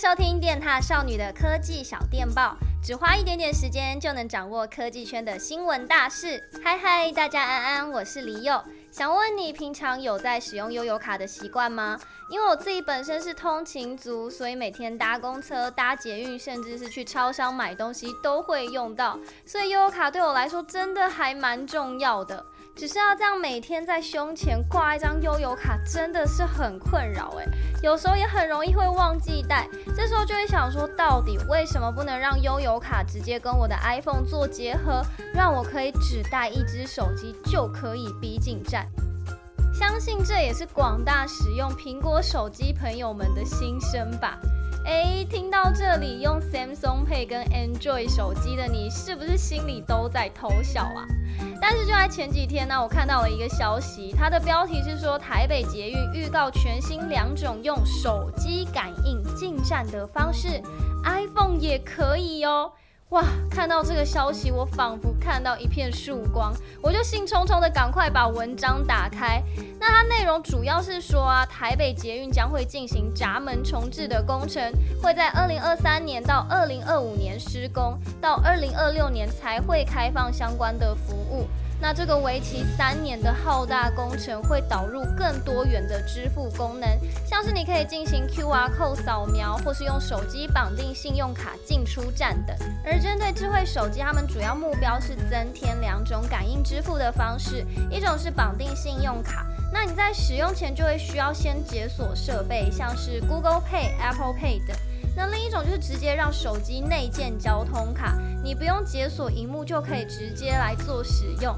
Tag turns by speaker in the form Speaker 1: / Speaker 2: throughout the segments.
Speaker 1: 收听电踏少女的科技小电报，只花一点点时间就能掌握科技圈的新闻大事。嗨嗨，大家安安，我是李佑。想问你平常有在使用悠游卡的习惯吗？因为我自己本身是通勤族，所以每天搭公车、搭捷运，甚至是去超商买东西都会用到，所以悠游卡对我来说真的还蛮重要的。只是要这样每天在胸前挂一张悠游卡，真的是很困扰哎。有时候也很容易会忘记带，这时候就会想说，到底为什么不能让悠游卡直接跟我的 iPhone 做结合，让我可以只带一只手机就可以逼近站？相信这也是广大使用苹果手机朋友们的心声吧。诶，听到这里，用 Samsung Pay 跟 Android 手机的你，是不是心里都在偷笑啊？但是就在前几天呢，我看到了一个消息，它的标题是说台北捷运预告全新两种用手机感应进站的方式，iPhone 也可以哦。哇！看到这个消息，我仿佛看到一片曙光，我就兴冲冲的赶快把文章打开。那它内容主要是说啊，台北捷运将会进行闸门重置的工程，会在二零二三年到二零二五年施工，到二零二六年才会开放相关的服务。那这个为期三年的浩大工程会导入更多元的支付功能，像是你可以进行 QR code 扫描，或是用手机绑定信用卡进出站等。而针对智慧手机，他们主要目标是增添两种感应支付的方式，一种是绑定信用卡，那你在使用前就会需要先解锁设备，像是 Google Pay、Apple Pay 等。那另一种就是直接让手机内建交通卡，你不用解锁萤幕就可以直接来做使用。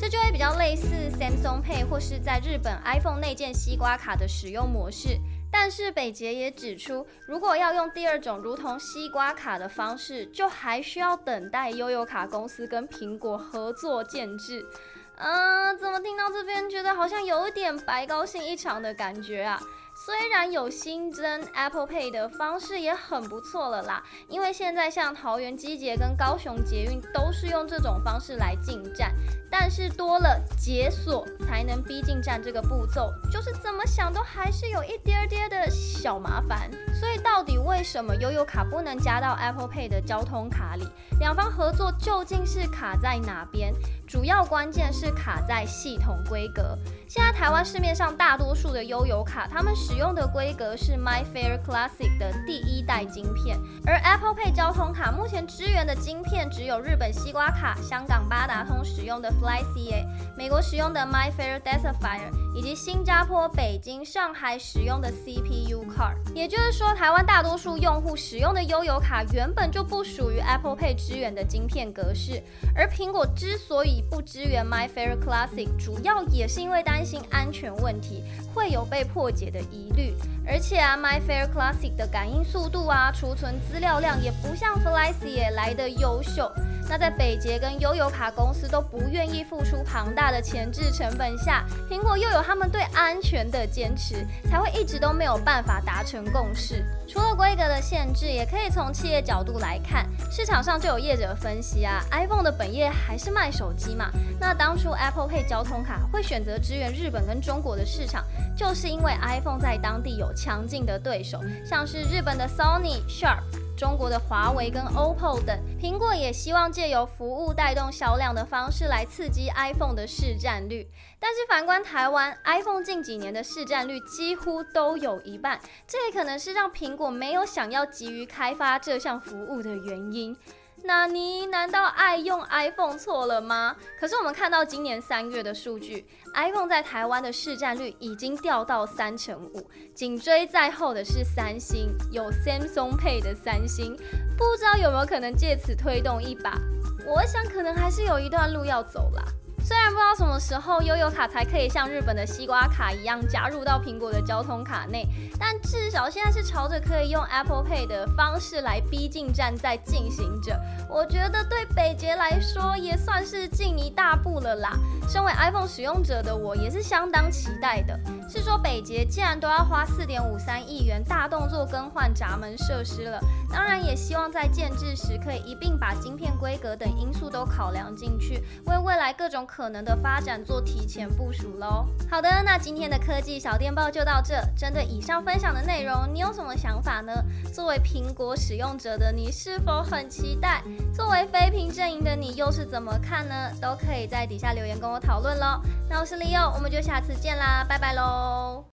Speaker 1: 这就会比较类似 Samsung Pay 或是在日本 iPhone 内建西瓜卡的使用模式，但是北捷也指出，如果要用第二种如同西瓜卡的方式，就还需要等待悠游卡公司跟苹果合作建置。嗯、怎么听到这边觉得好像有点白高兴一场的感觉啊？虽然有新增 Apple Pay 的方式也很不错了啦，因为现在像桃园机捷跟高雄捷运都是用这种方式来进站，但是多了解锁才能逼近站这个步骤，就是怎么想都还是有一点点的小麻烦。所以到底为什么悠游卡不能加到 Apple Pay 的交通卡里？两方合作究竟是卡在哪边？主要关键是卡在系统规格。现在台湾市面上大多数的悠游卡，他们使用的规格是 MyFair Classic 的第一代晶片，而 Apple Pay 交通卡目前支援的晶片只有日本西瓜卡、香港八达通使用的 FlyCA、美国使用的 MyFair Desifier，以及新加坡、北京、上海使用的 CPU Card。也就是说，台湾大多数用户使用的悠游卡原本就不属于 Apple Pay 支援的晶片格式，而苹果之所以不支援 MyFair Classic，主要也是因为担心安全问题，会有被破解的疑虑。而且啊，MyFair Classic 的感应速度啊，储存资料量也不像 FlyCA 来得优秀。那在北捷跟悠游卡公司都不愿意付出庞大的前置成本下，苹果又有他们对安全的坚持，才会一直都没有办法达成共识。除了规格的限制，也可以从企业角度来看，市场上就有业者分析啊，iPhone 的本业还是卖手机嘛。那当初 Apple Pay 交通卡会选择支援日本跟中国的市场，就是因为 iPhone 在当地有强劲的对手，像是日本的 Sony、Sharp。中国的华为跟 OPPO 等，苹果也希望借由服务带动销量的方式来刺激 iPhone 的市占率。但是反观台湾，iPhone 近几年的市占率几乎都有一半，这也可能是让苹果没有想要急于开发这项服务的原因。纳尼难道爱用 iPhone 错了吗？可是我们看到今年三月的数据，iPhone 在台湾的市占率已经掉到三成五，紧追在后的是三星，有 Samsung Pay 的三星，不知道有没有可能借此推动一把？我想可能还是有一段路要走啦。虽然不知道什么时候悠游卡才可以像日本的西瓜卡一样加入到苹果的交通卡内，但至少现在是朝着可以用 Apple Pay 的方式来逼近站在进行着。我觉得对北捷来说也算是进一大步了啦。身为 iPhone 使用者的我也是相当期待的。是说北捷既然都要花四点五三亿元大动作更换闸门设施了，当然也希望在建制时可以一并把晶片规格等因素都考量进去，为未来各种可能的发展做提前部署喽。好的，那今天的科技小电报就到这。针对以上分享的内容，你有什么想法呢？作为苹果使用者的你，是否很期待？作为非屏阵营的你，又是怎么看呢？都可以在底下留言跟我讨论喽。那我是 Leo，我们就下次见啦，拜拜喽。Oh.